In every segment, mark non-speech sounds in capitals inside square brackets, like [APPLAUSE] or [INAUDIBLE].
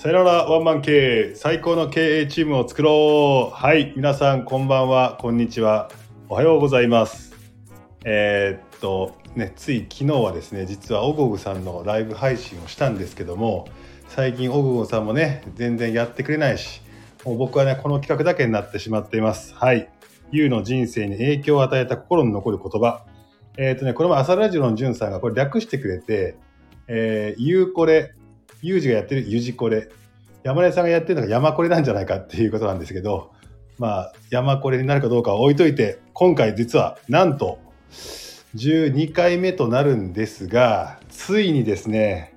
さよならワンマン経営最高の経営チームを作ろう。はい皆さんこんばんは。こんにちは。おはようございます。えー、っとねつい昨日はですね実はオゴグさんのライブ配信をしたんですけども最近オゴグさんもね全然やってくれないしもう僕はねこの企画だけになってしまっています。はい。YOU の人生に影響を与えた心に残る言葉。えー、っとねこの前朝ラジオのじゅんさんがこれ略してくれてえー、ゆうこれユージがやってるゆじこれ山根さんがやってるのが山これなんじゃないかっていうことなんですけどまあ山これになるかどうかは置いといて今回実はなんと12回目となるんですがついにですね、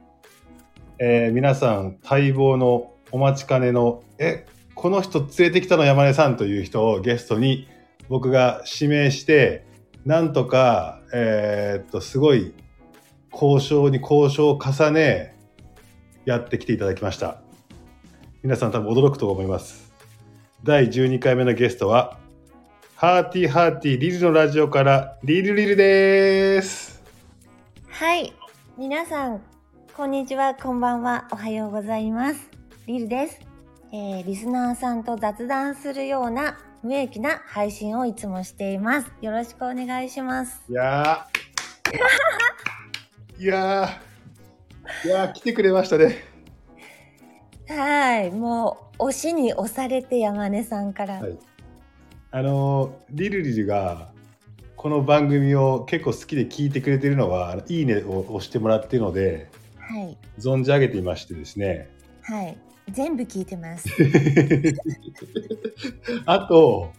えー、皆さん待望のお待ちかねのえこの人連れてきたの山根さんという人をゲストに僕が指名してなんとか、えー、っとすごい交渉に交渉を重ねやってきていただきました。皆さん多分驚くと思います。第12回目のゲストはハーティーハーティーリルのラジオからリルリルです。はい。皆さんこんにちは。こんばんは。おはようございます。リルです、えー、リスナーさんと雑談するような無益な配信をいつもしています。よろしくお願いします。いやいやいや来てくれましたね。はい、もう押しに押されて山根さんから。はい、あのリルリルがこの番組を結構好きで聞いてくれてるのは「いいね」を押してもらってるので、はい、存じ上げていましてですね。はい、全部聞いてます。[LAUGHS] あと、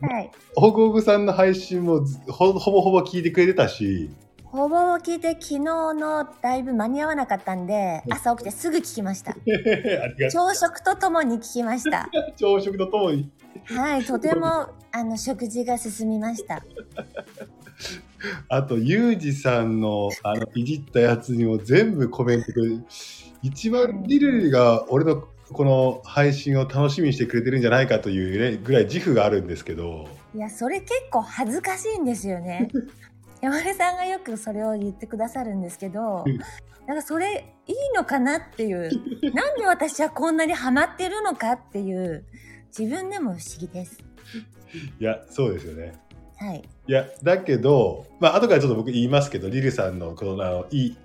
はい、ホグホグさんの配信もほぼほぼ聞いてくれてたし。ほぼを聞いて昨日のだいぶ間に合わなかったんで朝起きてすぐ聞きました。[LAUGHS] 朝食とともに聞きました。朝食とともに。はいとてもあの食事が進みました。あとユージさんのあのいじったやつにも全部コメントで一番リルリが俺のこの配信を楽しみにしてくれてるんじゃないかという、ね、ぐらい自負があるんですけど。いやそれ結構恥ずかしいんですよね山根さんがよくそれを言ってくださるんですけど、なんかそれいいのかなっていう、[LAUGHS] なんで私はこんなにハマってるのかっていう、自分でも不思議です。いや、そうですよね。はい。いや、だけど、まあ、後からちょっと僕言いますけど、リルさんのこの、あの、いい、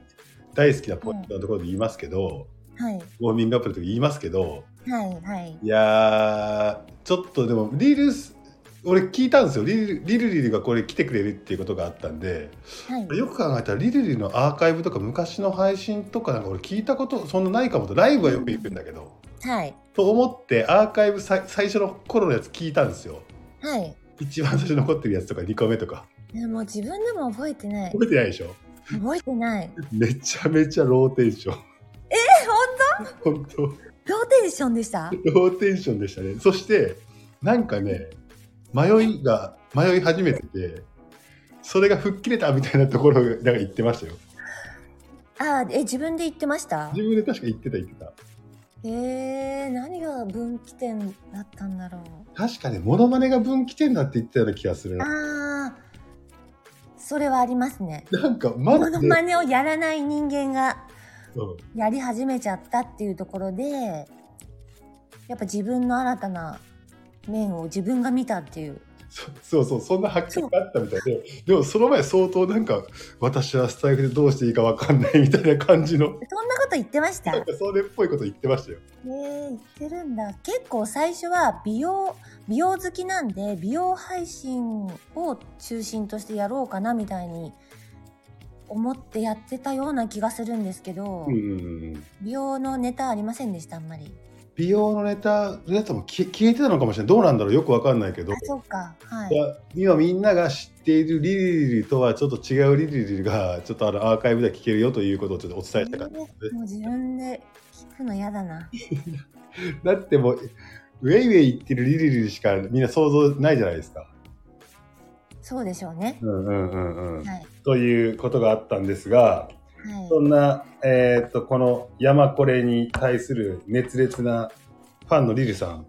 大好きなポイントのところで言いますけど、はい。ウォーミングアップの時言いますけど、はい、はい。いやちょっとでも、リル俺聞いたんですよリルリルリルがこれ来てくれるっていうことがあったんで、はい、よく考えたらリルリルのアーカイブとか昔の配信とかなんか俺聞いたことそんなないかもとライブはよく行くんだけど、はい、と思ってアーカイブさ最初の頃のやつ聞いたんですよ。はい、一番最初残ってるやつとか2個目とか。いやもう自分でも覚えてない。覚えてないでしょ？覚えてない。めちゃめちゃローテンション。えー、本当？本当。ローテンションでした？ローテンションでしたね。そして、なんかね、迷いが迷い始めててそれが吹っ切れたみたいなところなんか言ってましたよ。あえ自分で言ってました？自分で確か言ってた言ってた。えー、何が分岐点だったんだろう？確かにモノマネが分岐点だって言ったような気がするああそれはありますね。なんかまモノマネをやらない人間がやり始めちゃったっていうところでやっぱ自分の新たな面を自分が見たっていう。そうそうそんな発見があったみたいででもその前相当なんか私はスタイフでどうしていいか分かんないみたいな感じの。そんなこと言ってました？それっぽいこと言ってましたよ。えー、言ってるんだ。結構最初は美容美容好きなんで美容配信を中心としてやろうかなみたいに思ってやってたような気がするんですけど、うんうんうん、美容のネタありませんでした？あんまり美容のネタのやつも消えてたのかもしれない。どうなんだろうよくわかんないけど。そうか、はい、今みんなが知っているリリリリとはちょっと違うリリリリがちょっとあのアーカイブで聞けるよということをちょっとお伝えしたかった、ね、もう自分で聞くの嫌だなだってもうウェイウェイ言ってるリリリリしかみんな想像ないじゃないですかそうでしょうねうんうんうんうん、はい、ということがあったんですがはい、そんな、えー、っと、この山これに対する熱烈なファンのリルさん。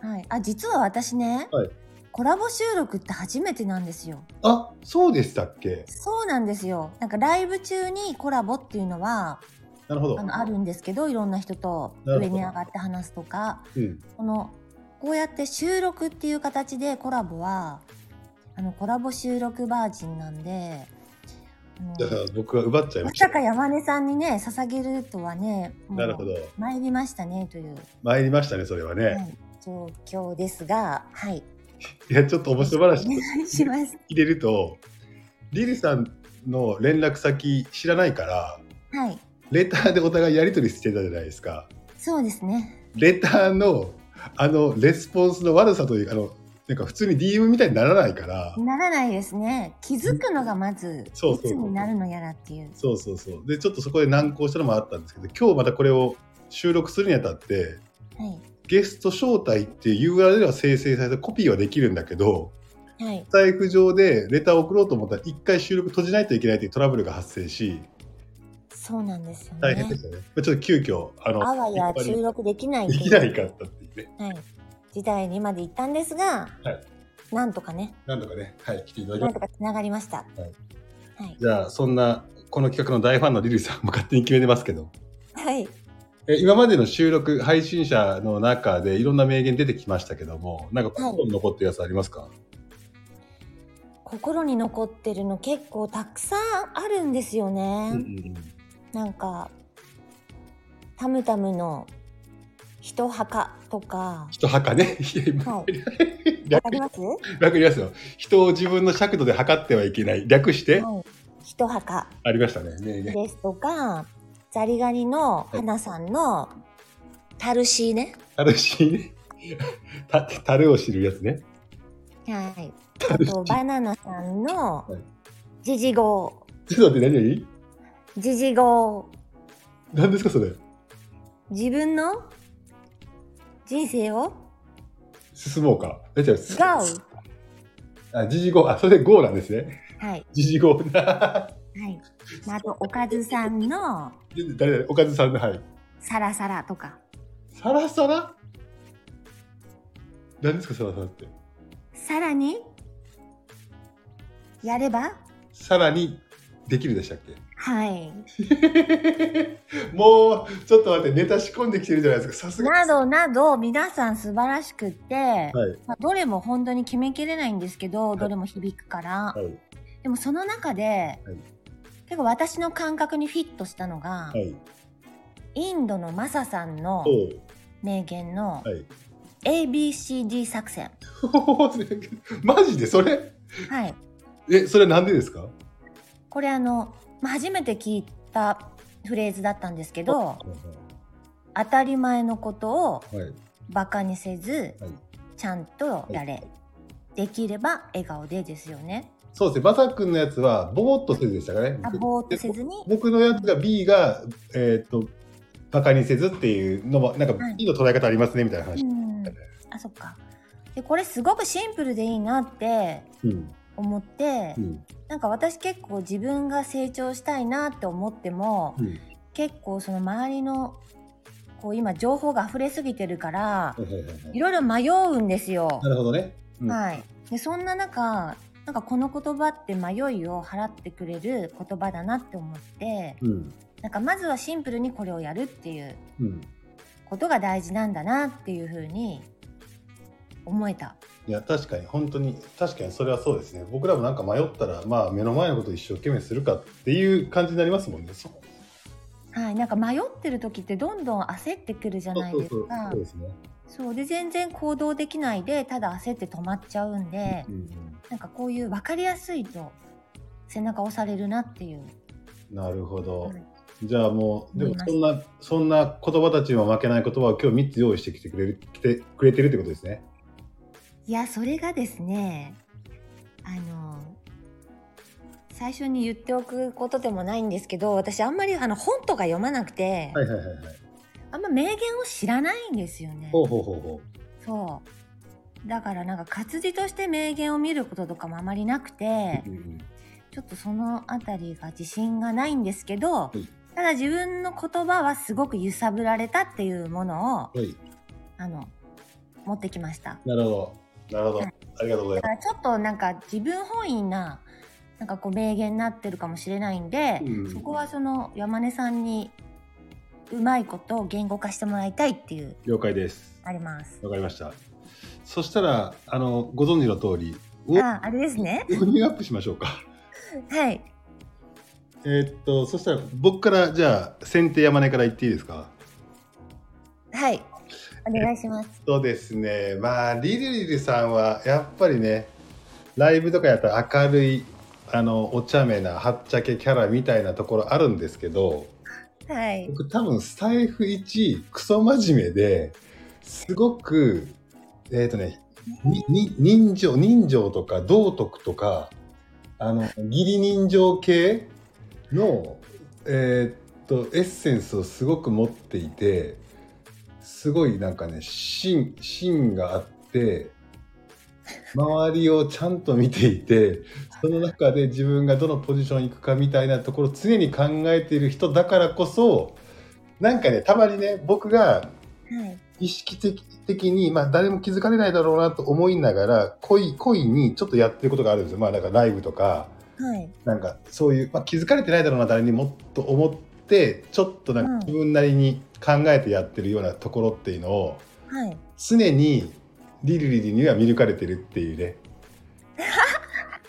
はい。あ、実は私ね、はい、コラボ収録って初めてなんですよ。あ、そうでしたっけ？そうなんですよ。なんかライブ中にコラボっていうのは、なるほどあ。のあるんですけどいろんな人と上に上がって話すとかうん。このこうやって収録っていう形でコラボはあのコラボ収録バージンなんでだから僕は奪っちゃいましたまさ。か山根さんにね捧げるとはねもうなるほど。参りましたねという、参りましたね、それはね。はい、状況ですがはいいや、ちょっと面白い話お願いします入れると、リリさんの連絡先知らないから、はいレターでお互いやり取りしてたじゃないですか。そうですねレターのあのレスポンスの悪さというか、あのなんか普通に DM みたいにならないから、ならないですね。気づくのがまずそうそういつになるのやらっていう。そうそうそう。で、ちょっとそこで難航したのもあったんですけど、今日またこれを収録するにあたって、はい。ゲスト招待っていう URL は生成されたコピーはできるんだけど、はい。財布上でレターを送ろうと思ったら一回収録閉じないといけないというトラブルが発生し、そうなんですよね。大変でしたね。ちょっと急遽、あの、あわや収録できないできないかったっていうね。はい、時代にまで行ったんですが、はい。なんとかね。なんとかね、はい、来ていただき。なんとかつながりました。はい。じゃあ、そんな、この企画の大ファンのリリーさんも勝手に決めてますけど、はい。え今までの収録、配信者の中でいろんな名言出てきましたけども、なんか心に残ってるやつありますか、心に残ってるの結構たくさんあるんですよね、うんうんうん。なんかタムタムの人墓とか人墓ね。[LAUGHS] は [LAUGHS] わかります？略りますよ。人を自分の尺度で測ってはいけない。略して、はい人墓ありましたね。名言。ですとかザリガニの花さんのタルシーねたるしね。[LAUGHS] た、たるを知るやつね。はいあとバナナさんのはいジジゴちょっと待って、何？々ジジゴ何ですか、それ？自分の人生を？進もうか。え、じゃ GO! あ、あ、ジジゴー、あ、それでゴーなんですね。はい。ジジゴー。はい。まあ、あと、おかずさんの誰々 [LAUGHS] おかずさんの、はい。サラサラとか。サラサラ？何ですか、サラサラって？さらに、やれば？さらに、できるでしたっけ？はい。[LAUGHS] もう、ちょっと待って、ネタ仕込んできてるじゃないですか。さすがなどなど、皆さん素晴らしくって、はい。まあ、どれも本当に決めきれないんですけど、どれも響くから。はい。でもその中で、結構私の感覚にフィットしたのが、はい。インドのマサさんの名言のはい。ABCD 作戦。[LAUGHS] マジでそれ？はい。え、それなんでですか？これあの、まあ、初めて聞いたフレーズだったんですけど、当たり前のことをはい。バカにせず、はいちゃんとやれ。できれば笑顔でですよね。そうですね。まさくんのやつは、ぼーっとせずでしたかね。あぼーっとせずに？僕のやつが B が、えっ、と、バカにせずっていうのも、なんかはい B の捉え方ありますね、みたいなう話。ん。あ、そっか。で、これすごくシンプルでいいなってうん。思って、うん。なんか私結構自分が成長したいなって思っても、うん。結構その周りの、こう今情報が溢れすぎてるから、はいろいろ迷うんですよ。なるほどね。うんはい。で、そんな中、なんかこの言葉って迷いを払ってくれる言葉だなって思って、うん。なんかまずはシンプルにこれをやるっていううん。ことが大事なんだなっていうふうに思えた。いや、確かに、本当に、確かにそれはそうですね。僕らもなんか迷ったら、まあ、目の前のことを一生懸命するかっていう感じになりますもんね。はい。なんか迷ってる時ってどんどん焦ってくるじゃないですかそう。ですね。そうで全然行動できないでただ焦って止まっちゃうんで、うんなんかこういう分かりやすいと背中押されるなっていう。うん、なるほど。はいじゃあもう、でもそんな、そんな言葉たちにも負けない言葉を今日3つ用意してきてくれる、来てくれてるってことですね。いやそれがですねあの最初に言っておくことでもないんですけど私あんまりあの本とか読まなくて、はいはいはいはい。あんま名言を知らないんですよね。ほうほうほうほそうだからなんか活字として名言を見ることとかもあまりなくてう。うんうんちょっとそのあたりが自信がないんですけど、いただ自分の言葉はすごく揺さぶられたっていうものをはい。あの持ってきました。なるほど。なるほど。はいありがとうございまだからちょっとなんか自分本位ななんかこう名言になってるかもしれないんで、うん。そこはその山根さんにうまいこと言語化してもらいたいっていう了解です。あります。わかりました。そしたらあのご存知の通りああれですね。ーミングアップしましょうか。[LAUGHS] はい。えーっとそしたら僕からじゃあ先手山根から言っていいですか？はいお願いします。そうですね。まあリルリルさんはやっぱりねライブとかやったら明るいあのお茶目なはっちゃけキャラみたいなところあるんですけどはい。僕多分スタイフ1クソ真面目ですごくえっ、とねにに人情人情とか道徳とかあの義理人情系のえっ、とエッセンスをすごく持っていてすごいなんかね芯芯があって周りをちゃんと見ていてその中で自分がどのポジション行くかみたいなところを常に考えている人だからこそなんかねたまにね僕がはい。意識的的に、まあ、誰も気づかれないだろうなと思いながら恋恋にちょっとやってることがあるんですよ。まあ、だからライブとかはい。なんかそういう、まあ、気づかれてないだろうな誰にもっと思ってちょっとなんかうん。自分なりに考えてやってるようなところっていうのをはい。常にリルリリには見抜かれてるっていうね。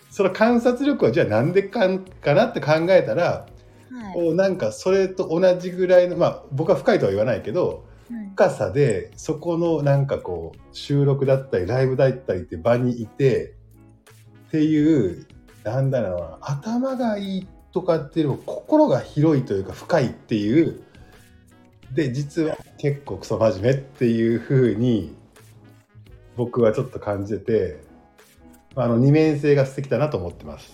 その観察力はじゃあなんでかんかなって考えたら、はい。なんかそれと同じぐらいのまあ僕は深いとは言わないけどはい。深さでそこのなんかこう収録だったりライブだったりって場にいてっていうなんだろうな頭がいいとかっていうよりも心が広いというか深いっていうで実は結構クソ真面目っていう風に僕はちょっと感じててあの二面性が素敵だなと思ってます。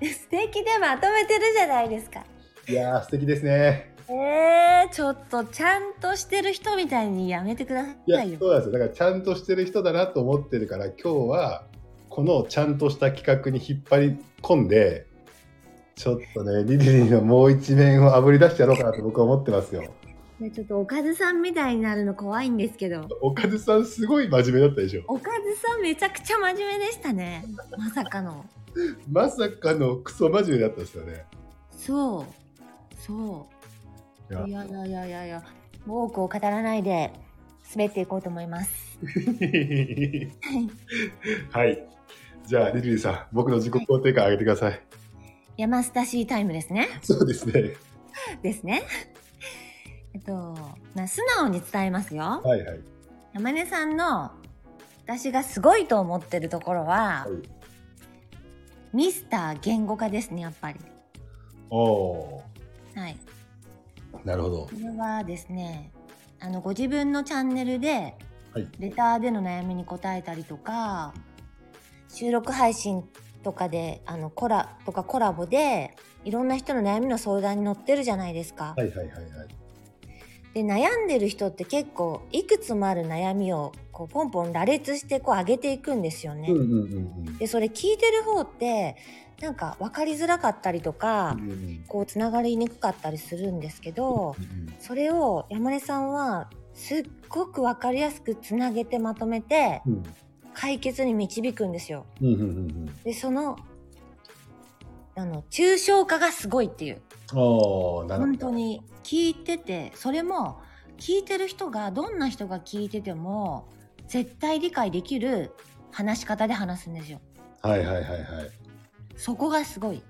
素敵でまとめてるじゃないですか。いやー素敵ですね。えー、ちょっとちゃんとしてる人みたいにやめてくだいやさいよそうなんですよ。だからちゃんとしてる人だなと思ってるから今日はこのちゃんとした企画に引っ張り込んでちょっとねリリリのもう一面をあぶり出してやろうかなと僕は思ってますよねちょっとおかずさんみたいになるの怖いんですけど。おかずさんすごい真面目だったでしょ。おかずさんめちゃくちゃ真面目でしたね。まさかの。まさかのクソ真面目だったですよね。そう。そう。いや。いやいやいやいや。多くを語らないで滑っていこうと思います。[LAUGHS] はい。じゃあリリリさん僕の自己肯定感上げてください。山スタシータイムですね。そうですね。ですねえっと、まあ、素直に伝えますよ。はいはい。山根さんの私がすごいと思ってるところは、はい。ミスター言語化ですねやっぱり。おおはい。ーなるほど。これはですねあのご自分のチャンネルではい。レターでの悩みに答えたりとか収録配信とかであのコラとかコラボでいろんな人の悩みの相談に乗ってるじゃないですか。はいはいはいはいで悩んでる人って結構いくつもある悩みをこうポンポン羅列してこう上げていくんですよね。うんうんうんうん。でそれ聞いてる方ってなんか分かりづらかったりとか、うんうん。こうつながりにくかったりするんですけど、うんそれを山根さんはすっごく分かりやすくつなげてまとめてうん。解決に導くんですよ。うんうんうんうん。でそのあの抽象化がすごいっていう。本当に聞いててそれも聞いてる人がどんな人が聞いてても絶対理解できる話し方で話すんですよ。はいはいはいはい。そこがすごい。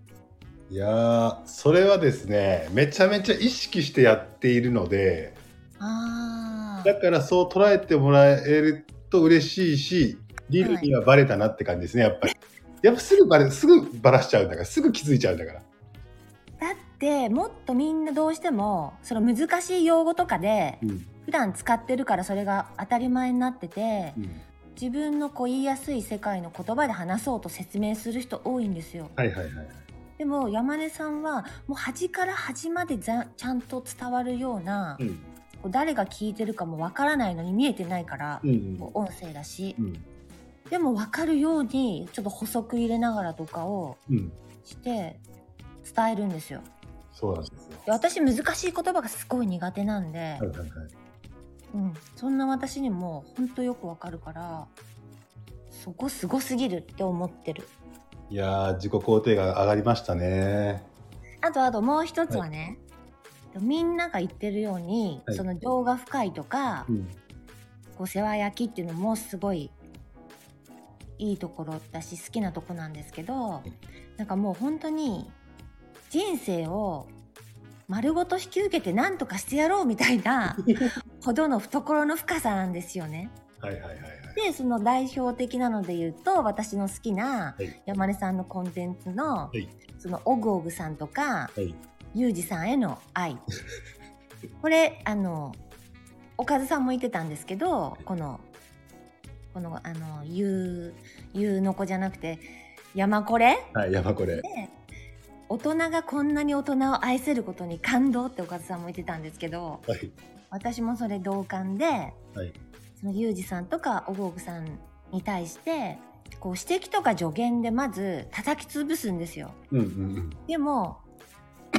いやーそれはですねめちゃめちゃ意識してやっているのであだからそう捉えてもらえると嬉しいしリルにはバレたなって感じですねやっぱり。やっぱすぐバレすぐバラしちゃうんだからすぐ気づいちゃうんだから。だってもっとみんなどうしてもその難しい用語とかでうん。普段使ってるからそれが当たり前になっててうん。自分のこう言いやすい世界の言葉で話そうと説明する人多いんですよ。はいはいはいはい。でも山根さんはもう端から端までざちゃんと伝わるような、うん。こう誰が聞いてるかもわからないのに見えてないから、うんこう音声だし。うん。でも分かるようにちょっと補足入れながらとかをうん。して伝えるんですよそうなんですよ。で私難しい言葉がすごい苦手なんで、はいはいはい。うん、そんな私にも本当よくわかるからそこすごすぎるって思ってる。いやー自己肯定が上がりましたね。あとあともう一つはね、みんなが言ってるように、はい。その情が深いとか、うん。こう世話焼きっていうのもすごいいいところだし好きなとこなんですけどなんかもう本当に人生を丸ごと引き受けて何とかしてやろうみたいな [LAUGHS] ほどの懐の深さなんですよね。はいはいはいはい。でその代表的なので言うと私の好きなはい。山根さんのコンテンツの、い。そのオグオグさんとかはい。ユージさんへの愛。これあのおかずさんも言ってたんですけどこのこのあのゆうゆうの子じゃなくて山これ？はい山これ。で大人がこんなに大人を愛せることに感動っておかずさんも言ってたんですけどはい。私もそれ同感で、はい。そのユージさんとかオグオグさんに対してこう指摘とか助言でまず叩き潰すんですよ。うんうんうん。でも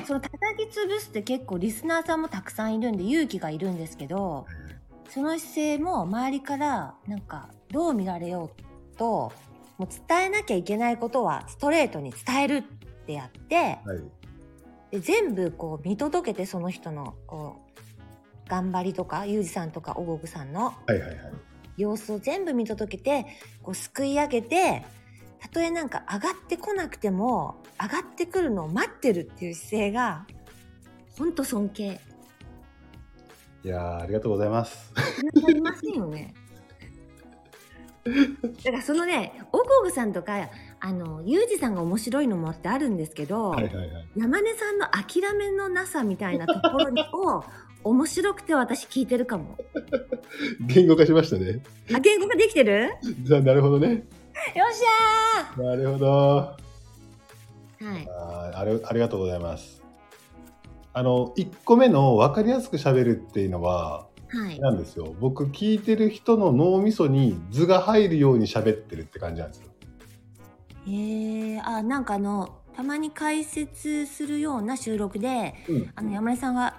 その叩き潰すって結構リスナーさんもたくさんいるんで勇気がいるんですけどその姿勢も周りからなんかどう見られようともう伝えなきゃいけないことはストレートに伝えるってやってはい。で全部こう見届けてその人のこう頑張りとかユージさんとかオゴグさんの様子を全部見届けてこうすくい上げてたとえなんか上がってこなくても上がってくるのを待ってるっていう姿勢がほんと尊敬。いやーありがとうございます。なりませんよね。だからそのねオゴグさんとかあのユージさんが面白いのもってあるんですけど、はいはいはい。山根さんの諦めのなさみたいなところを [LAUGHS] 面白くて私聞いてるかも。[LAUGHS] 言語化しましたね。あ言語ができてる？よじゃあなるほどね。っしゃなるほど。ーはい。あーあれありがとうございます。あの1個目の分かりやすく喋るっていうのははい。なんですよ。僕聞いてる人の脳みそに図が入るように喋ってるって感じなんですよへえあなんかあのたまに解説するような収録でうん。あの山根さんが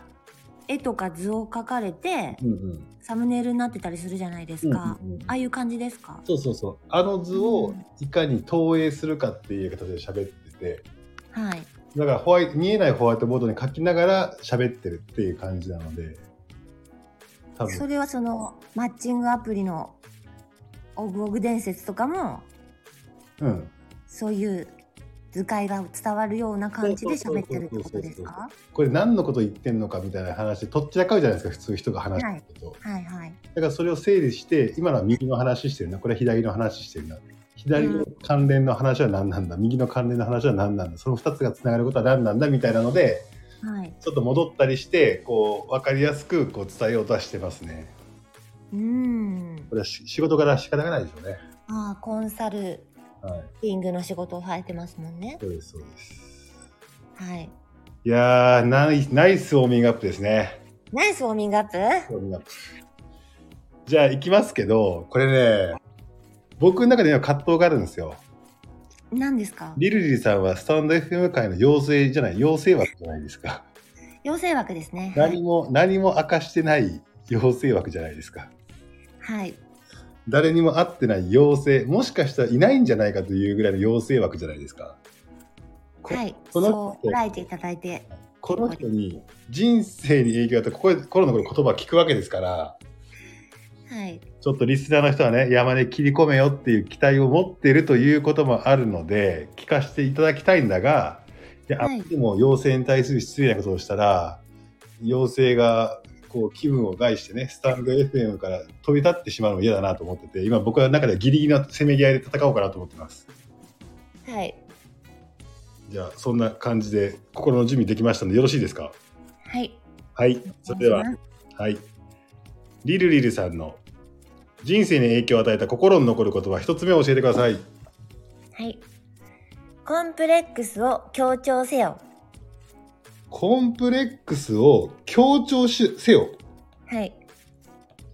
絵とか図を描かれてうんうん。サムネイルになってたりするじゃないですか、うんうんうん。ああいう感じですか？そうそうそう。あの図をうん。いかに投影するかっていう形で喋ってて。はい。だからホワイト見えないホワイトボードに書きながら喋ってるっていう感じなので。多分。それはそのマッチングアプリのオグオグ伝説とかもうんそういう図解が伝わるような感じで喋ってるってことですか？これ何のこと言ってんのかみたいな話とっちらかうじゃないですか普通人が話してると、はい。はい。だからそれを整理して今のは右の話してるな。これは左の話してるな。左の関連の話は何なんだ、右の関連の話は何なんだ？その2つがつながることは何なんだ？みたいなのではい。ちょっと戻ったりしてこう分かりやすくこう伝えようとはしてますね。うーん。これはし仕事から仕方がないでしょうね。ああコンサルはい。ティングの仕事をされてますもんね。そうですそうです。はい。いやーナイスナイスウォーミングアップですね。ナイスウォーミングアップ？ウォーミングアップ。じゃあ行きますけどこれね僕の中で今葛藤があるんですよ。何ですか？リルリルさんはスタンド FM 界の妖精じゃない妖精枠じゃないですか。妖精枠ですね。何も何も明かしてない妖精枠じゃないですか。はい誰にも会ってない妖精もしかしたらいないんじゃないかというぐらいの妖精枠じゃないですか。こはいこの捉えていただいて。この人に人生に影響があってここでコロナの言葉を聞くわけですからはい。ちょっとリスナーの人はね山根切り込めよっていう期待を持っているということもあるので聞かせていただきたいんだがいやあはいっても妖精に対する失礼なことをしたら妖精がこう気分を害してねスタンド FM から飛び立ってしまうのも嫌だなと思ってて今僕は中でギリギリのせめぎ合いで戦おうかなと思ってます。はい。じゃあそんな感じで心の準備できましたのでよろしいですか？はい。はいそれでははい。リルリルさんの人生に影響を与えた心に残る言葉一つ目を教えてください。はい。コンプレックスを強調せよコンプレックスを強調しせよ。はい。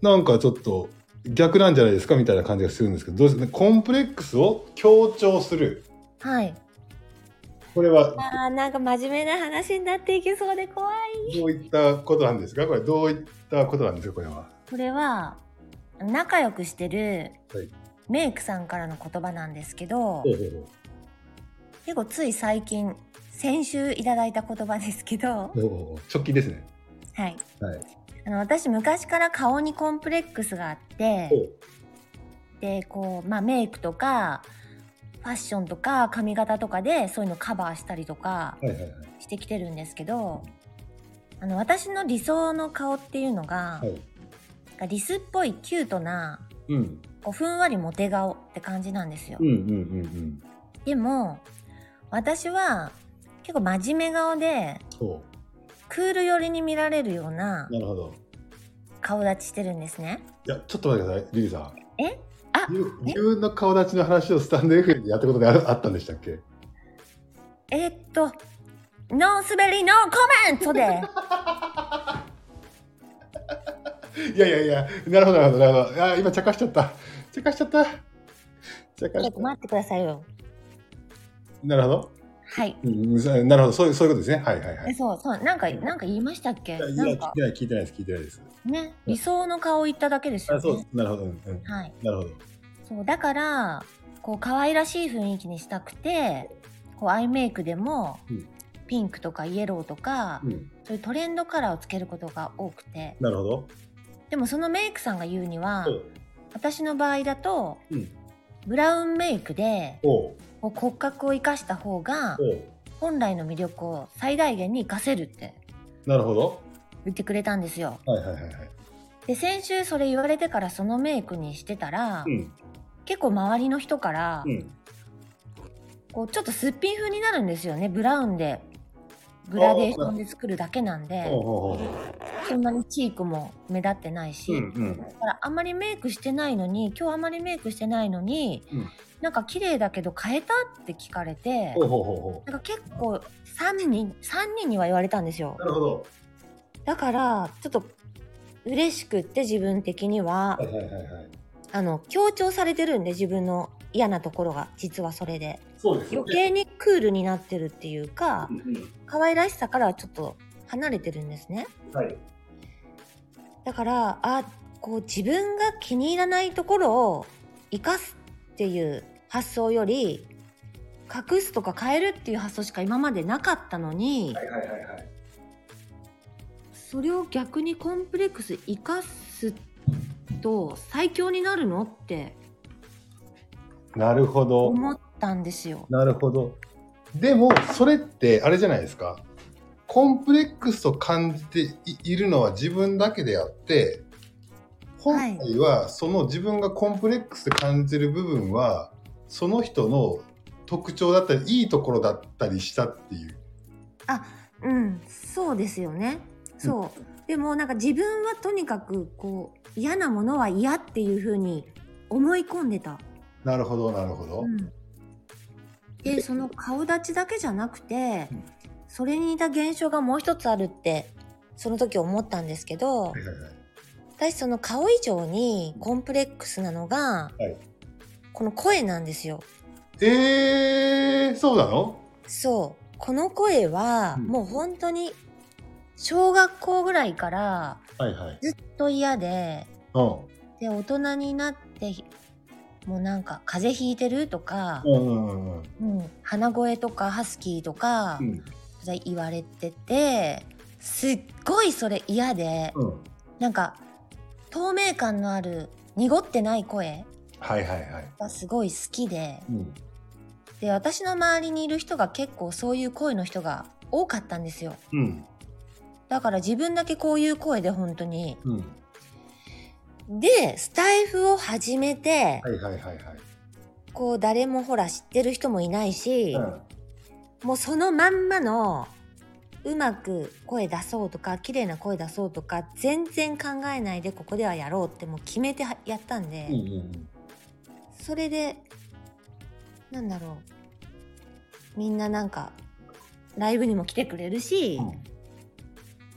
なんかちょっと逆なんじゃないですかみたいな感じがするんですけどどうですか？ねコンプレックスを強調する。はい。これはあーなんか真面目な話になっていきそうで怖い。どういったことなんですか？これどういったことなんですか？これは。これは仲良くしてるはい。メイクさんからの言葉なんですけどほうほうほ結構つい最近先週いただいた言葉ですけど直近ですねはい。はい。あの私昔から顔にコンプレックスがあって、で、こう、まあメイクとか、ファッションとか髪型とかでそういうのカバーしたりとか。してきてるんですけど、あの私の理想の顔っていうのが、はい。リスっぽいキュートな、うん。こうふんわりモテ顔って感じなんですよ。うんうんうんでも、私は結構真面目顔で、クール寄りに見られるようなう。なるほど。顔立ちしてるんですね。いや、ちょっと待ってください、リリーさん。え？あ自分自分の顔立ちの話をスタンド FM でやったことであったんでしたっけ？えーっと、ノースベリーノーコメントで、いやいやいや、なるほど、なるほど、なるほど。あ、今、茶化しちゃった。茶化しちゃった。茶化ちょしちゃっっと待ってくださいよ。た。なるほど。はい。うん、なるほど、そういう、そういうことですね。はいはいはい。えそうそう、なんか、なんか言いましたっけ？いや、なんか聞いて、ない、聞いてないです、聞いてないです。ね、理想の顔言っただけですよあ、そうね。なるほど、うん、うん。はい。なるほど。そう、だから、こう、可愛らしい雰囲気にしたくて、こう、アイメイクでもうん、ピンクとかイエローとか、うん、そういうトレンドカラーをつけることが多くて、なるほど。でもそのメイクさんが言うには私の場合だと、うんブラウンメイクでおう骨格を生かした方が本来の魅力を最大限に活かせるってなるほど。言ってくれたんですよ。はいはいはいはい。で先週それ言われてからそのメイクにしてたら、うん、結構周りの人から、うん。こうちょっとすっぴん風になるんですよねブラウンでグラデーションで作るだけなんでそんなにチークも目立ってないし、う。うん、うん。だからあんまりメイクしてないのに今日あんまりメイクしてないのに、うんなんか綺麗だけど変えたって聞かれて、なんか結構3人三人には言われたんですよう。なるほど。だからちょっと嬉しくって自分的には、はいはいはいはい。あの強調されてるんで自分の嫌なところが実はそれでそうですよ余計にクールになってるっていうかうんうん可愛らしさからはちょっと離れてるんですねはい。だからあこう自分が気に入らないところを生かすっていう発想より隠すとか変えるっていう発想しか今までなかったのに、はいはいはいはい。それを逆にコンプレックス生かすと最強になるのってなるほど。思ったんですよ。なるほど。でも、それって、あれじゃないですか。コンプレックスと感じていいるのは自分だけであって、本来はその自分がコンプレックスで感じる部分は、その人の特徴だったり、いいところだったりしたっていう。うん、そうですよね。そう。でもなんか自分はとにかくこう嫌なものは嫌っていう風に思い込んでた。なるほど、なるほど。うん、でその顔立ちだけじゃなくてうんそれに似た現象がもう一つあるってその時思ったんですけどはいはいはい。私その顔以上にコンプレックスなのが、はいこの声なんですよ。えー、そうなの？そうこの声はうんもう本当に小学校ぐらいからはいはい。ずっと嫌でうん。で大人になってもうなんか風邪ひいてるとか、うん。うん、鼻声とかハスキーとか、うん。言われててすっごいそれ嫌でうん。なんか透明感のある濁ってない声はいはいはい。がすごい好きでうん。で私の周りにいる人が結構そういう声の人が多かったんですようん。だから自分だけこういう声で本当にうん。でスタイフを始めてはいはいはいはい。こう誰もほら知ってる人もいないし、うん。もうそのまんまのうまく声出そうとか綺麗な声出そうとか全然考えないでここではやろうってもう決めてはやったんで、うんうん。それでなんだろう。みんななんかライブにも来てくれるし、うん。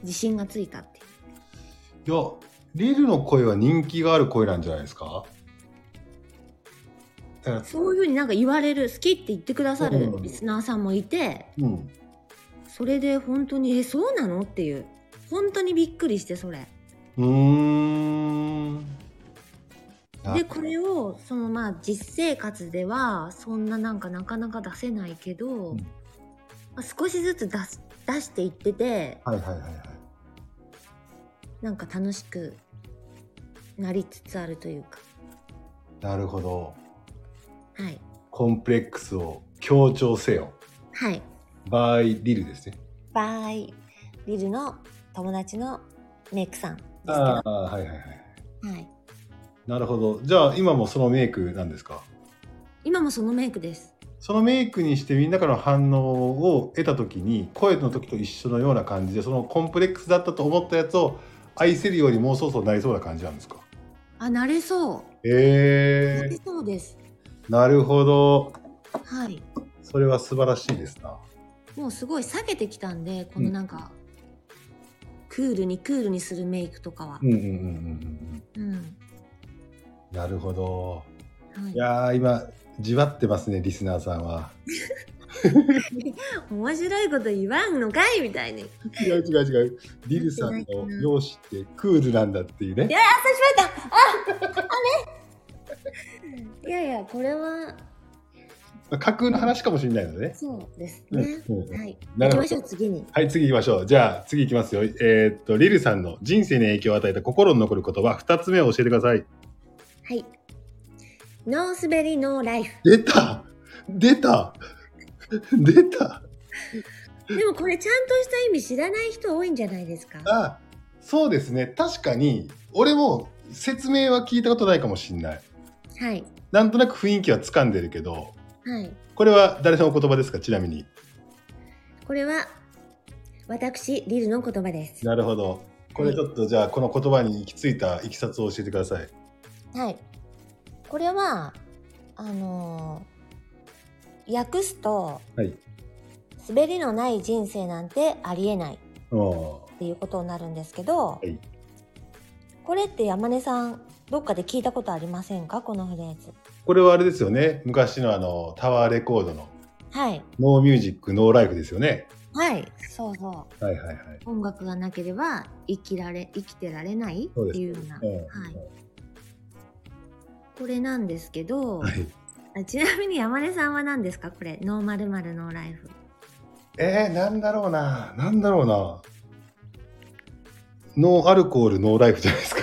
自信がついたっていう。いや、リルの声は人気がある声なんじゃないですか？そういうふうになんか言われる好きって言ってくださるうんリスナーさんもいて、うん。それで本当にえそうなのっていう本当にびっくりしてそれ。うーん。でこれをそのまあ実生活ではそんななんかなかなか出せないけど、うんまあ少しずつ出す出していっててはいはいはいはい。なんか楽しくなりつつあるというかなるほど。はい。コンプレックスを強調せよ。はい。バイリルですね。バイリルの友達のメイクさんですけど。ああ、はいはいはい。はい、なるほど。じゃあ今もそのメイクなんですか？今もそのメイクです。そのメイクにしてみんなからの反応を得た時に声の時と一緒のような感じでそのコンプレックスだったと思ったやつを愛せるようにもうそろそろなりそうな感じなんですか？あなれそう。なえれそうです。ー、なるほど。はい。それは素晴らしいですな。もうすごい下げてきたんでこのなんか、クールにクールにするメイクとかは。うんうんうんうんうん、うん。なるほど。はい。いやー今じわってますねリスナーさんは。[LAUGHS] 面白いこと言わんのかいみたいに。い違う違う違う。リルさんの容姿ってクールなんだっていうね。や、あ、差しまった。ああれ？いやいや、これは、まあ架空の話かもしれないのでねそうですうんね。うんはい。行きましょう、次に。はい、次行きましょう。じゃあ、次行きますよ。えーっと、リルさんの人生に影響を与えた心に残る言葉、二つ目を教えてください。はい。ノースベリーノーライフ。出た出た出たでもこれちゃんとした意味知らない人多いんじゃないですか？あ、そうですね。確かに、俺も説明は聞いたことないかもしんない。はい。なんとなく雰囲気は掴んでるけど、はい。これは誰のお言葉ですか？ちなみに。これは、私、リルの言葉です。なるほど。これちょっとじゃあ、この言葉に行き着いたいきさつを教えてください。はい。これは、あのー訳すと、はい。滑りのない人生なんてありえないおっていうことになるんですけど、いこれって山根さんどっかで聞いたことありませんか？このフレーズこれはあれですよね。昔のあの、タワーレコードのはいノーミュージック、ノーライフですよね。はいそうそはいはいはい。う音楽がなければ生きられ生きてられないっていうような、うんはい、これなんですけど、はい。あちなみに山根さんは何ですか？これノーマルマルノーライフえー、なんだろうな。なんだろうな。ノーアルコール、ノーライフじゃないですか。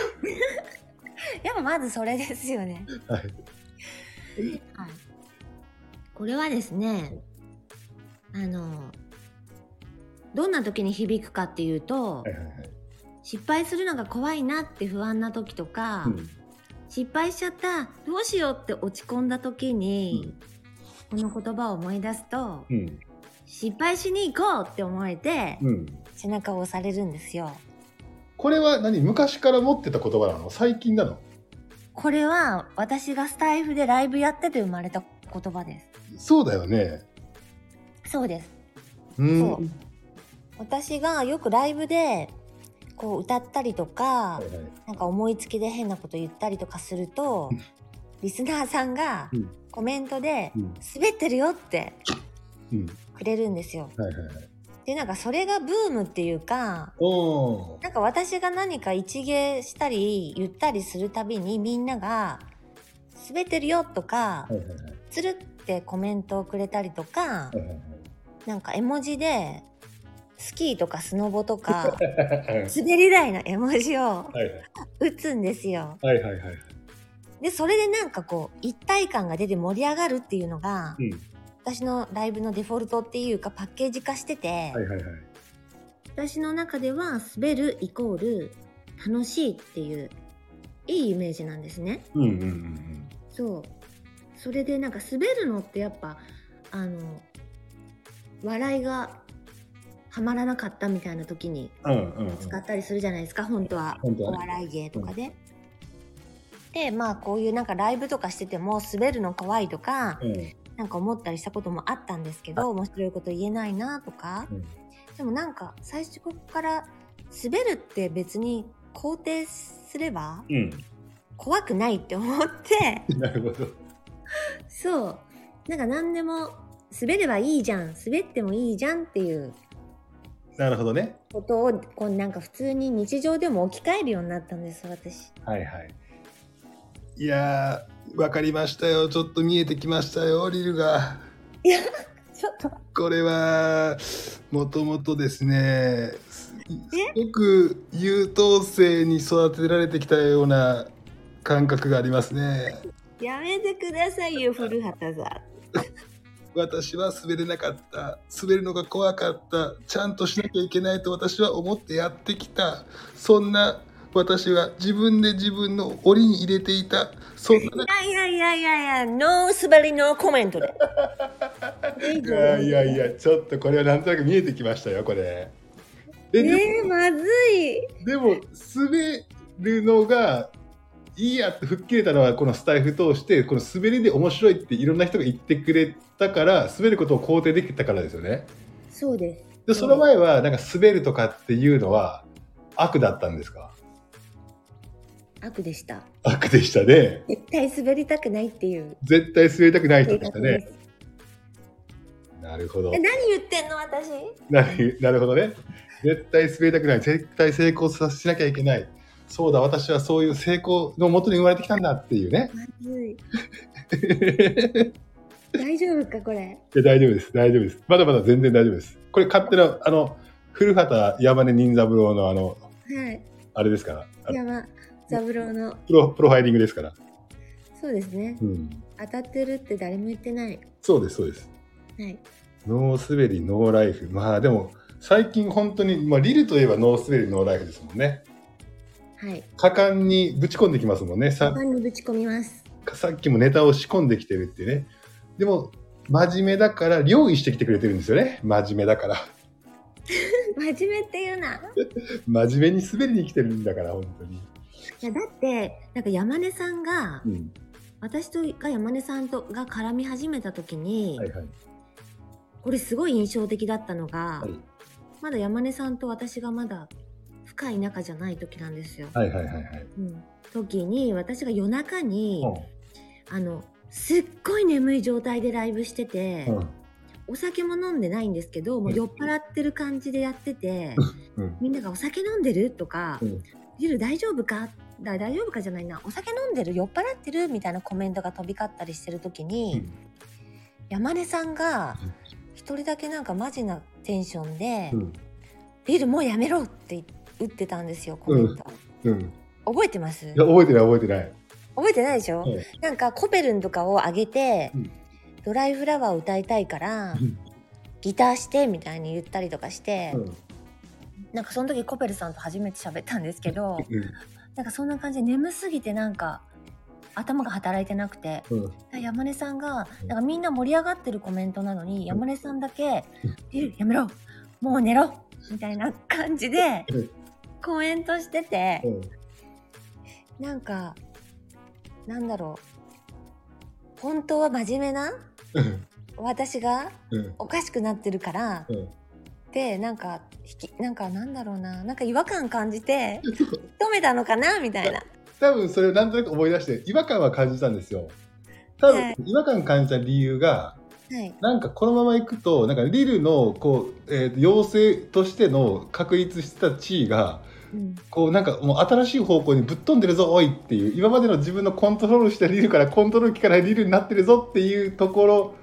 やっぱまずそれですよねはい。はいこれはですねあのどんな時に響くかっていうと、はいはいはい。失敗するのが怖いなって不安な時とか、うん失敗しちゃったどうしようって落ち込んだ時に、この言葉を思い出すとうん。失敗しに行こうって思えて、うん。背中を押されるんですよこれは何？昔から持ってた言葉なの？最近なの？これは私がスタイフでライブやってて生まれた言葉でそうだよね。すそうですうん。そう私がよくライブでこう歌ったりとか、はいはい。なんか思いつきで変なこと言ったりとかするとリスナーさんがうんコメントでうん「滑ってるよ」ってうん。くれるんですよ。はいはいはい。でなんかそれがブームっていうか。なんか私が何か一芸したり言ったりするたびにみんなが「滑ってるよ」とかはいはいはい。「つる」ってコメントをくれたりとかはいはいなんか絵文字でスキーとかスノボとか [LAUGHS] はい。滑り台の絵文字を。打つんですよ。はいはいはい。でそれでなんかこう一体感が出て盛り上がるっていうのが、うん。私のライブのデフォルトっていうかパッケージ化してて、はいはいはい。私の中では滑るイコール楽しいっていういいイメージなんですね。うんうんうんそうそれでなんか滑るのってやっぱあの笑いがはまらなかったみたいな時にうん。うんうんうん。使ったりするじゃないですか、本当はお本当はね笑い芸とかで。でまあこういうなんかライブとかしてても滑るの怖いとかうん。なんか思ったりしたこともあったんですけど面白いこと言えないなとかうんでもなんか最初から滑るって別に肯定すればうん。怖くないって思って [LAUGHS] なるほど。そうなんか何でも滑ればいいじゃん滑ってもいいじゃんっていうなるほどね。ことをこうなんか普通に日常でも置き換えるようになったんです私。はいはい。いやー、わかりましたよ。ちょっと見えてきましたよ、リルが。ちょっと。これはもともとですねすごく優等生に育てられてきたような感覚がありますね。やめてくださいよ古畑さん。[LAUGHS] 私は滑れなかった。滑るのが怖かった。ちゃんとしなきゃいけないと私は思ってやってきた。そんな私は自分で自分の檻に入れていたそんないやいやいやいやノー滑りのコメントで。[LAUGHS] いやいやいやちょっとこれはなんとなく見えてきましたよこれ。えー、まずい。でも滑るのがいいやって吹っ切れたのはこのスタイフ通してこの滑りで面白いっていろんな人が言ってくれたから滑ることを肯定できたからですよね。そうです。でその前はなんか滑るとかっていうのは悪だったんですか？悪でした。悪でしたね。絶対滑りたくないっていう。絶対滑りたくない人でしたね。なるほど。え何言ってんの私？なるなるほどね。絶対滑りたくない。絶対成功させなきゃいけない。そうだ私はそういう成功のもとに生まれてきたんだっていうね。まずい。い [LAUGHS] 大丈夫かこれ？や大丈夫です。大丈夫です。まだまだ全然大丈夫です。これ勝手なあの古畑山根任三郎のあのはい。あれですから。あ三郎の。プロプロファイリングですから、そうですね。うん、当たってるって誰も言ってない。そうですそうです。はい。ノー滑りノーライフ。まあでも最近本当に、まあ、リルといえばノー滑りノーライフですもんね。はい。果敢にぶち込んできますもんね。さカにぶち込みます。さっきもネタを仕込んできてるってね。でも真面目だから用意してきてくれてるんですよね。真面目だから。[LAUGHS] 真面目って言うな。[LAUGHS] 真面目に滑りに来てるんだから本当に、いやだってなんか山根さんが、うん、私とが山根さんとが絡み始めた時に、はいはい。これすごい印象的だったのが、はい。まだ山根さんと私がまだ深い仲じゃない時なんですよ。はいはいはいはい。うん、時に私が夜中に、うあのすっごい眠い状態でライブしてて、んうん。お酒も飲んでないんですけどもう酔っ払ってる感じでやってて、うんみんなが「お酒飲んでる?」とかうん「ジル大丈夫か?」だ大丈夫かじゃないな「お酒飲んでる酔っ払ってる?」みたいなコメントが飛び交ったりしてる時に、うん。山根さんがうん。一人だけなんかマジなテンションでうん「ビルもうやめろ!」って打ってたんですよコメント、うん。覚えてます？いや覚えてない覚えてない、覚えてないでしょ、はいなんかコペルンとかを上げて、うん。ドライフラワーを歌いたいから、うん。ギターしてみたいに言ったりとかして、うんなんかその時コペルさんと初めて喋ったんですけどうん。なんかそんな感じで眠すぎてなんか頭が働いてなくて。うん。山根さんがなんかみんな盛り上がってるコメントなのに山根さんだけ「えやめろもう寝ろ!」みたいな感じでうん。コメントしててうん。なんかなんだろう本当は真面目なうん。私がうん。おかしくなってるからうんでなんか引きなんかなんだろうな。なんか違和感感じて [LAUGHS] 止めたのかな？みたいな。多分それをなんとなく思い出して違和感は感じたんですよ。多分、はい。違和感感じた理由がはい。なんかこのままいくとなんかリルのこう、えー妖精としての確立してた地位がうん。こうなんかもう新しい方向にぶっ飛んでるぞおいっていう今までの自分のコントロールしたリルからコントロール機からリルになってるぞっていうところ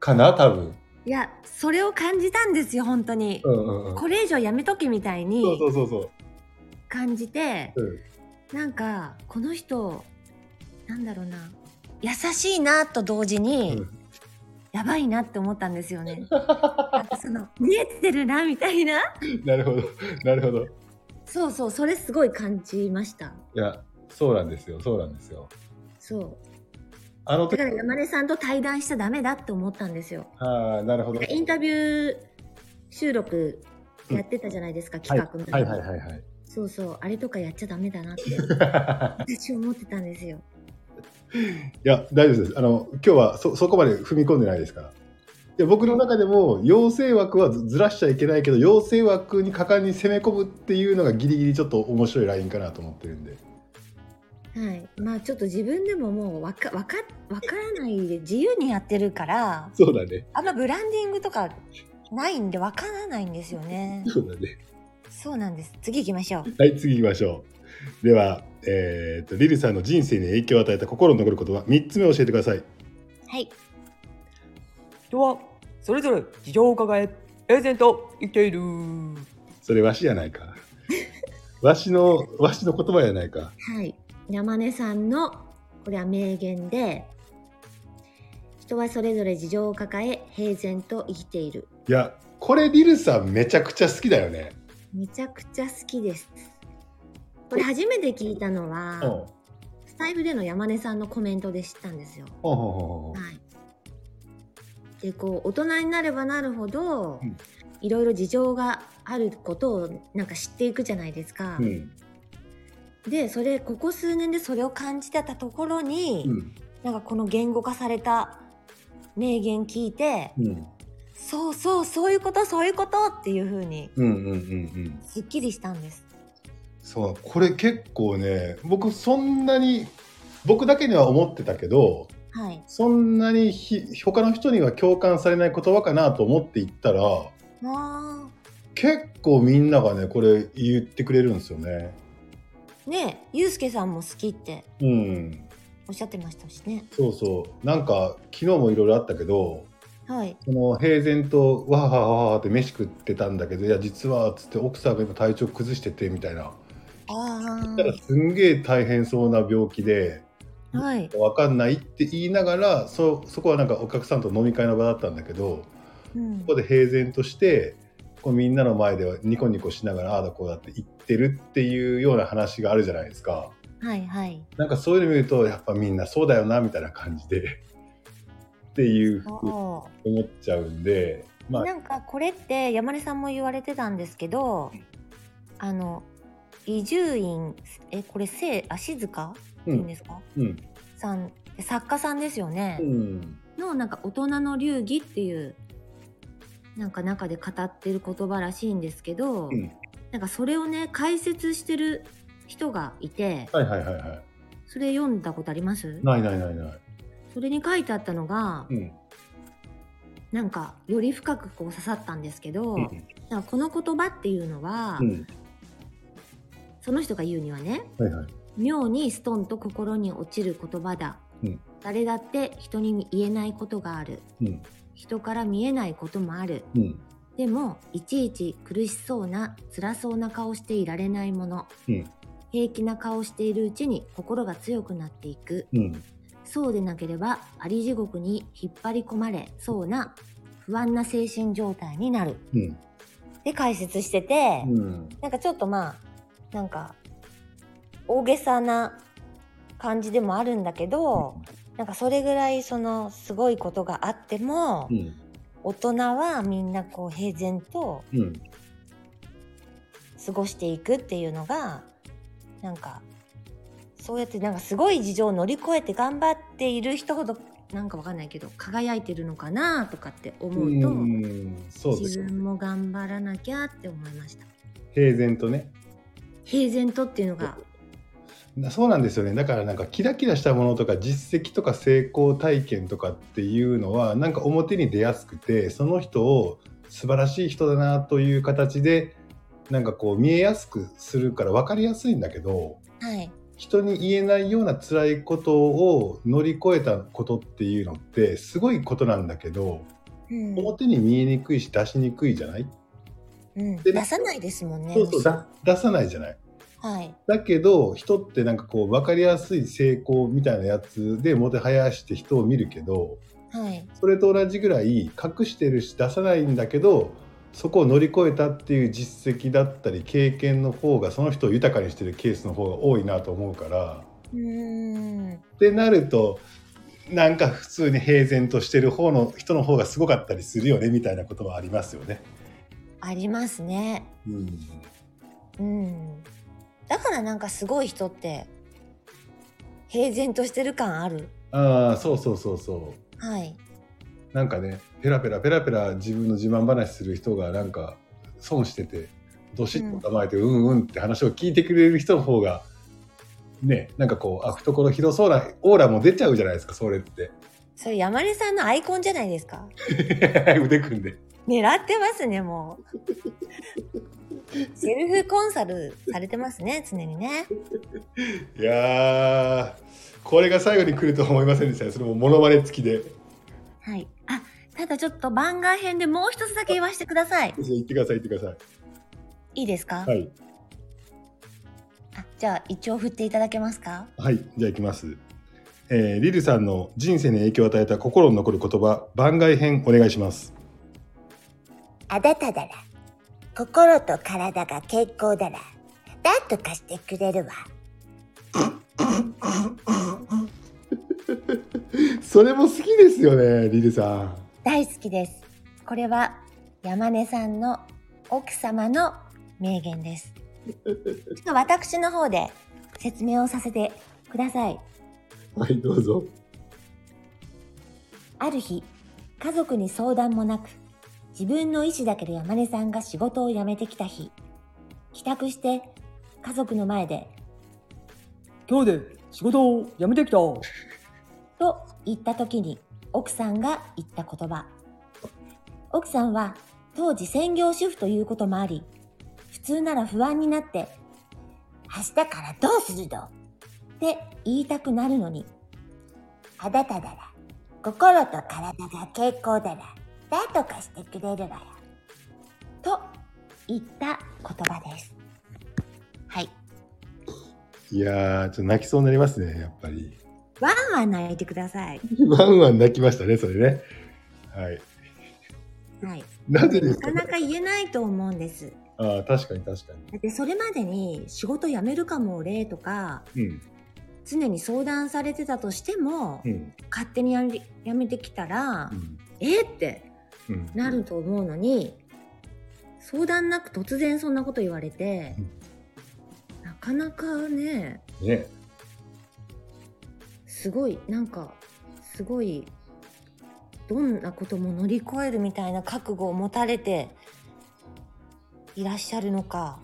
かな多分。いやそれを感じたんですよ本当に、うんうんうん、これ以上やめとけみたいにそうそうそう。感じてうん。なんかこの人なんだろうな優しいなと同時に、うん。やばいなって思ったんですよね。その見えてるなみたいな。なるほどなるほど。いそうそうそれすごい感じました。やそうなんですよそうなんですよ。そうあの時だから山根さんと対談しちゃダメだって思ったんですよああなるほど。インタビュー収録やってたじゃないですか、企画みたはいいな、はいはいはい。そうそうあれとかやっちゃダメだなって [LAUGHS] 私思ってたんですよいや大丈夫です。あの今日はそそこまで踏み込んでないですから。で僕の中でも妖精枠はずずらしちゃいけないけど妖精枠に果敢に攻め込むっていうのがギリギリちょっと面白いラインかなと思ってるんで。はいまあちょっと自分でももうわかわかわからないで自由にやってるからそうだね。あんまブランディングとかないんでわからないんですよねそうだね。そうなんです次行きましょうはい次行きましょう。では、えー、とリルさんの人生に影響を与えた心に残ることは3つ目教えてください。はい。人はそれぞれ事情を抱え平然と生きているそれわしやないか。わしの、わしの言葉やないか。はい。山根さんの、これは名言で、人はそれぞれ事情を抱え、平然と生きている。いや、これリルさんめちゃくちゃ好きだよね。めちゃくちゃ好きです。これ初めて聞いたのは、うん。スタイフでの山根さんのコメントで知ったんですよ。ほうほうほうほはい。で、こう、大人になればなるほど、うんいろいろ事情があることをなんか知っていくじゃないですか。う。うん。で、それ、ここ数年でそれを感じてたところに、うん。なんかこの言語化された名言聞いて、うん。そうそう、そういうこと、そういうことっていう風に、うんうんうんうん。すっきりしたんです。そう、これ結構ね、僕そんなに、僕だけには思ってたけど、はい。そんなにひ他の人には共感されない言葉かなと思って言ったら、あ結構みんながね、これ言ってくれるんですよね。ーねえ、ゆうすけさんも好きってうん。おっしゃってましたしね。そうそう。なんか、昨日もいろいろあったけど、はい。その平然とわーはーわーわーって飯食ってたんだけど、いや、実は、つって奥さんが今体調崩してて、みたいな。あだからすんげえ大変そうな病気で、あ。はい。わかんないって言いながらそそこはなんかお客さんと飲み会の場だったんだけどうんここで平然としてこうみんなの前ではニコニコしながらああだこうだって言ってるっていうような話があるじゃないですか。はいはい。なんかそういうの見るとやっぱみんなそうだよなみたいな感じで [LAUGHS] っていうふうにそ思っちゃうんでう。まあ。なんかこれって山根さんも言われてたんですけど、あの、伊集院、え、これ、せあ、静香？っていうんですか、うん。さん、作家さんですよね。うん。のなんか大人の流儀っていうなんか中で語ってる言葉らしいんですけど、うん。なんかそれをね解説してる人がいてはいはいはいはい。それ読んだことあります？ないないないない。それに書いてあったのが、うん。なんかより深くこう刺さったんですけど、うんなんかこの言葉っていうのは、うん。その人が言うにはねはいはい。妙にストンと心に落ちる言葉だ、うん。誰だって人に言えないことがある。うん人から見えないこともある。うん。でもいちいち苦しそうな辛そうな顔していられないもの、うん。平気な顔しているうちに心が強くなっていく。うん。そうでなければあり地獄に引っ張り込まれそうな不安な精神状態になる。うん。で解説してて、うん。なんかちょっとまあなんか大げさな感じでもあるんだけど、なんかそれぐらいそのすごいことがあっても、うん大人はみんなこう平然とうん過ごしていくっていうのがなんかそうやってなんかすごい事情を乗り越えて頑張っている人ほどなんかわかんないけど輝いてるのかなとかって思うと、う自分も頑張らなきゃって思いました。平然とね。平然とっていうのがそうなんですよね。だからなんかキラキラしたものとか実績とか成功体験とかっていうのはなんか表に出やすくてその人を素晴らしい人だなという形でなんかこう見えやすくするから分かりやすいんだけどはい。人に言えないような辛いことを乗り越えたことっていうのってすごいことなんだけどうん。表に見えにくいし出しにくいじゃない、うん、出さないですもんね。そうそうだ出さないじゃない？はい。だけど人ってなんかこう分かりやすい成功みたいなやつでもてはやして人を見るけどはい。それと同じぐらい隠してるし出さないんだけどそこを乗り越えたっていう実績だったり経験の方がその人を豊かにしてるケースの方が多いなと思うから。うーん。ってなるとなんか普通に平然としてる方の人の方がすごかったりするよねみたいなことはありますよね。ありますね。うん。うんだからなんかすごい人って平然としてる感ある。ああそうそうそうそう。はい。なんかねペラペラペラペラ自分の自慢話する人がなんか損しててどしっと構えてうん。うんって話を聞いてくれる人の方がねなんかこうあ懐広そうなオーラも出ちゃうじゃないですかそれって。それ山根さんのアイコンじゃないですか？[LAUGHS] 腕組んで狙ってますねもうセルフコンサルされてますね常にねいやーこれが最後に来るとは思いませんでしたねそれもモノマネ付きではいあただちょっと番外編でもう一つだけ言わせてください。言ってください、言ってくださいいですか、い。はい。あじゃあ一応振っていただけますかはい、じゃあ行きます。えー、リルさんの人生に影響を与えた心に残る言葉、番外編お願いします。あなたなら心と体が健康なら何とかしてくれるわ [LAUGHS] それも好きですよね、リルさん。大好きです。これは山根さんの奥様の名言です。[LAUGHS] ちょっと私の方で説明をさせてください。はい、どうぞ。ある日、家族に相談もなく、自分の意思だけで山根さんが仕事を辞めてきた日、帰宅して家族の前で、今日で仕事を辞めてきた。と言った時に奥さんが言った言葉。奥さんは当時専業主婦ということもあり、普通なら不安になって、明日からどうするの？って言いたくなるのに、あなたなら心と体が健康なら何とかしてくれるわよと言った言葉です。はい。いやー、ちょっと泣きそうになりますね、やっぱり。ワンワン泣いてください。[LAUGHS] ワンワン泣きましたね、それね。はい。はい。なぜですか？なかなか言えないと思うんです。ああ、確かに確かだってそれまでに仕事辞めるかも俺とか、に。うん。常に相談されてたとしても、うん。勝手にやめてきたら、うん。えってうん。なると思うのに、相談なく突然そんなこと言われて、なかなかね、ね。すごい、なんか、すごい、どんなことも乗り越えるみたいな覚悟を持たれていらっしゃるのか、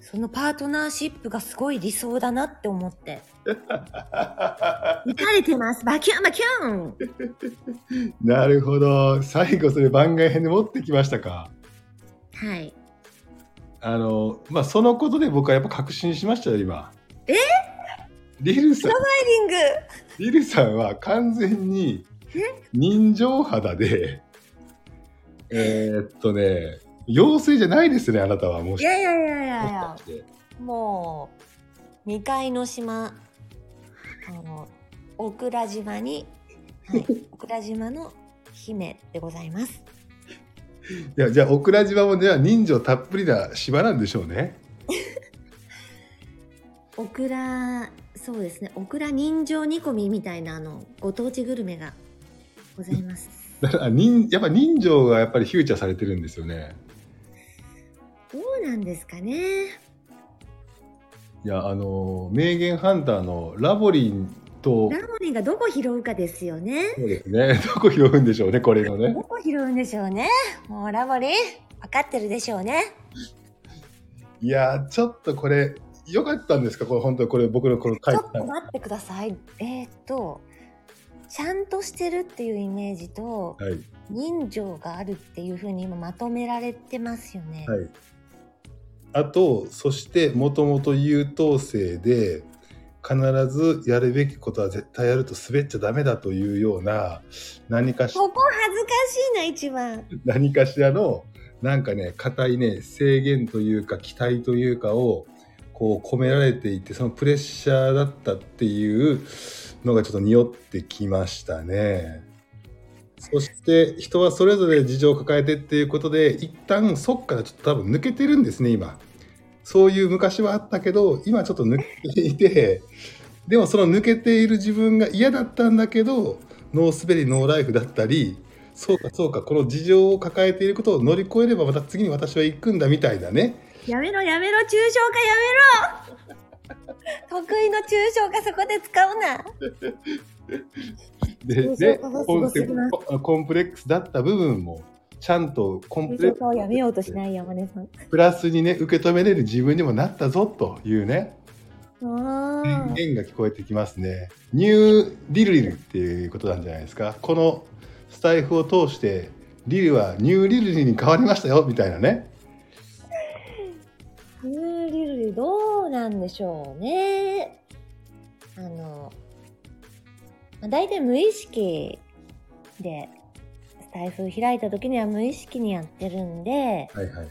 そのパートナーシップがすごい理想だなって思って。打たれてます。バキュンバキュンなるほど。最後それ番外編で持ってきましたか。はい。あの、まあ、そのことで僕はやっぱ確信しましたよ、今。え？リルさん、リルさんは完全に人情肌で、えーっとね、妖精じゃないですね、あなたはもしいやいやいやいやいやもう未開の島あの大倉島に、はい、大倉島の姫でございますいや、じゃあ、オクラ島もじゃあ人情たっぷりな島なんでしょうね。オクラそうですねオクラ人情煮込みみたいなあのご当地グルメがございますだから人、やっぱ人情がやっぱりフューチャーされてるんですよね。どうなんですかねいや、あの、名言ハンターのラボリンと、ラモリンがどこ拾うかですよねそうです [LAUGHS] ね、どこ拾うんでしょうね、これのねど。こ拾うんでしょうねもうラモリン分かってるでしょうねいや、ちょっとこれ、良かったんですか？これ本当にこれ僕のこの書いちょっと待ってください。えーっと、ちゃんとしてるっていうイメージと、はい。人情があるっていう風に今まとめられてますよね。はい。あと、そして、もともと優等生で、必ずやるべきことは絶対やると滑っちゃダメだというような、何かしここ恥ずかしいな、一番。何かしらの、なんかね、固いね、制限というか、期待というかを、こう込められていて、そのプレッシャーだったっていうのがちょっと匂ってきましたね。そして人はそれぞれ事情を抱えてっていうことで一旦そっからちょっと多分抜けてるんですね今。そういう昔はあったけど今ちょっと抜けていてでもその抜けている自分が嫌だったんだけどノースベリーノーライフだったりそうかそうかこの事情を抱えていることを乗り越えればまた次に私は行くんだみたいなね。やめろ、やめろ、抽象化やめろ。[LAUGHS] 得意の抽象化そこで使うな。でコンプレックスだった部分もちゃんとコンプ抽レック象化をやめようとしない山根さん。スプラスにね受け止めれる自分にもなったぞというねあ宣言が聞こえてきますね。ニューリルリルっていうことなんじゃないですか。このスタイフを通してリルはニューリルリルに変わりましたよみたいなね。ーニューリルリどうなんでしょうね。あの、まあ、大体無意識で財布開いた時には無意識にやってるんで、はいはいはい。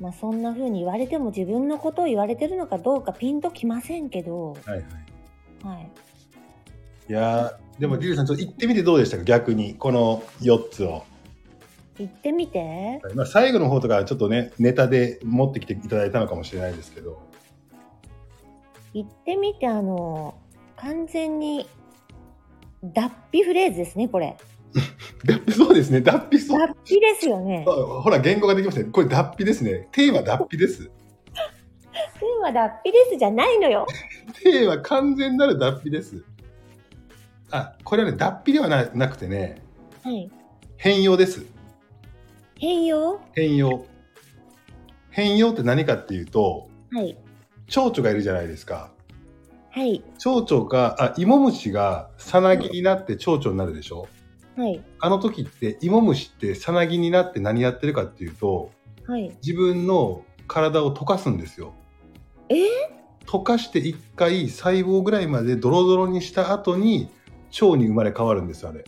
まあそんな風に言われても自分のことを言われてるのかどうかピンときませんけど、はいはい。はい。いやーでもリュウさんちょっと行ってみてどうでしたか逆にこの4つを、行ってみて。まあ、最後の方とかちょっとねネタで持ってきていただいたのかもしれないですけど行ってみて、あの、完全に脱皮フレーズですね、これ。[LAUGHS] 脱皮そうですね脱皮そう脱皮ですよね。[LAUGHS] あほら言語ができましたねこれ脱皮ですねテーマ脱皮ですテーマ脱皮ですじゃないのよ。テーマ完全なる脱皮ですあこれはね脱皮ではななくてねはい。変容です変容？変容変容って何かっていうとはい。蝶々がいるじゃないですかはい。蝶々があ芋虫がさなぎになって蝶々になるでしょ？はい。あの時って芋虫ってさなぎになって何やってるかっていうとはい。自分の体を溶かすんですよ。え？ー溶かして一回細胞ぐらいまでドロドロにした後に腸に生まれ変わるんですあれ。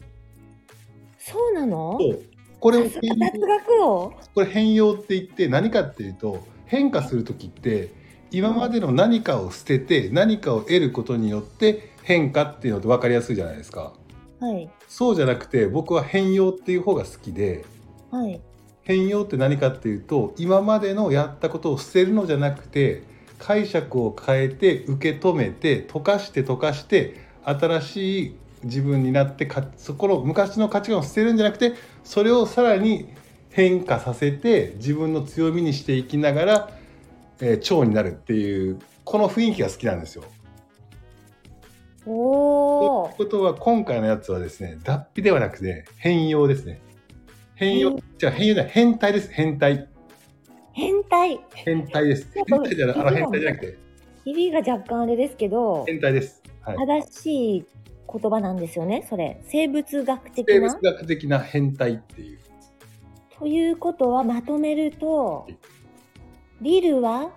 そうなの？そうこれを？これ変容って言って何かっていうと変化する時って今までの何かを捨てて何かを得ることによって変化っていうのって分かりやすいじゃないですか。はい。そうじゃなくて僕は変容っていう方が好きではい。変容って何かっていうと今までのやったことを捨てるのじゃなくて解釈を変えて受け止めて溶かして溶かして新しい自分になってかそこの昔の価値観を捨てるんじゃなくてそれをさらに変化させて自分の強みにしていきながら、えー蝶になるっていうこの雰囲気が好きなんですよ。おーということは今回のやつはですね脱皮ではなくて変容ですね。変容変じゃあ変容じゃない変態です変態変態。変態です。変態じゃないあの変態じゃなくて響きが若干あれですけど、変態です。はい。正しい言葉なんですよね、それ。生物学的生物な。学的な変態っていう。ということはまとめると、リルは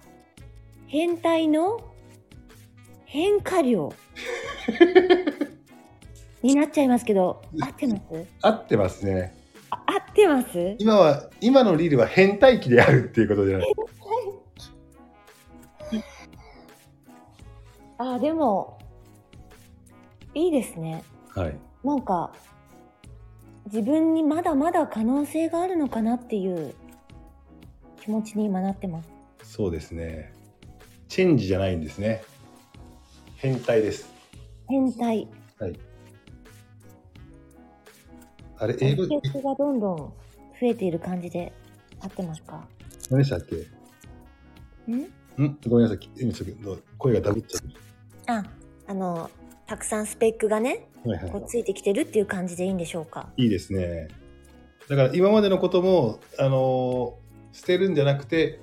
変態の変化量 [LAUGHS] になっちゃいますけど、合ってます？合ってますね。あ合ってます？今は今のリルは変態期であるっていうことじゃない。あ、でも、いいですね。はい。なんか、自分にまだまだ可能性があるのかなっていう気持ちに今なってます。そうですね。チェンジじゃないんですね。変態です。変態。あれ英語季節がどんどん増えている感じで合ってますか？何でしたっけ？ん？ん？ごめんなさい。今ちょっと声がダブっちゃっあ、あの、たくさんスペックがね、た。はいはいこう。ついてきてるっていう感じでいいんでしょうか？いいですね。だから今までのこともあのー捨てるんじゃなくて、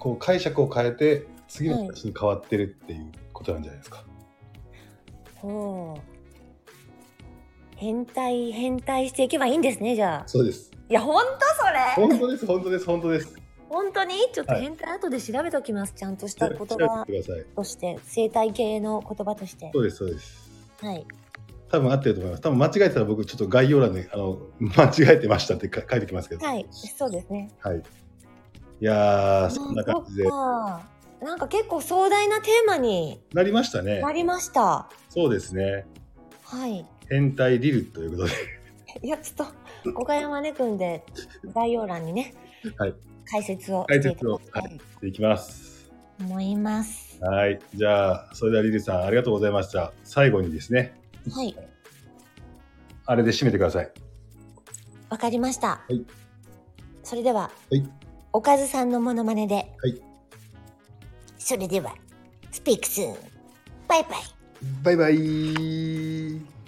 こう解釈を変えて次の形に変わってるっていうことなんじゃないですか。ほう。変態、変態していけばいいんですね、じゃあ。そうです。いや、ほんとそれ本当です本当です本当です。本当に？ちょっとはい変態後で調べときます。ちゃんとした言葉。として、生態系の言葉として。そうですそうです。はい。多分合ってると思います。多分間違えてたら僕ちょっと概要欄であの間違えてましたってか書いてきますけど。はい、そうですね。はい。いやーそんな感じでなんか結構壮大なテーマになりましたねな。りました。そうですね。はい。変態リルということで。[LAUGHS] いや、ちょっと、岡山ねくんで概要欄にね、はい解説を解説をきたいしていきます。と思います。はい。じゃあそれではリルさんありがとうございました。最後にですね。はい。あれで締めてください。わかりました。いそれでは、はいおかずさんのモノマネで、はい。それではスピークスンバイバイ。バイバイ。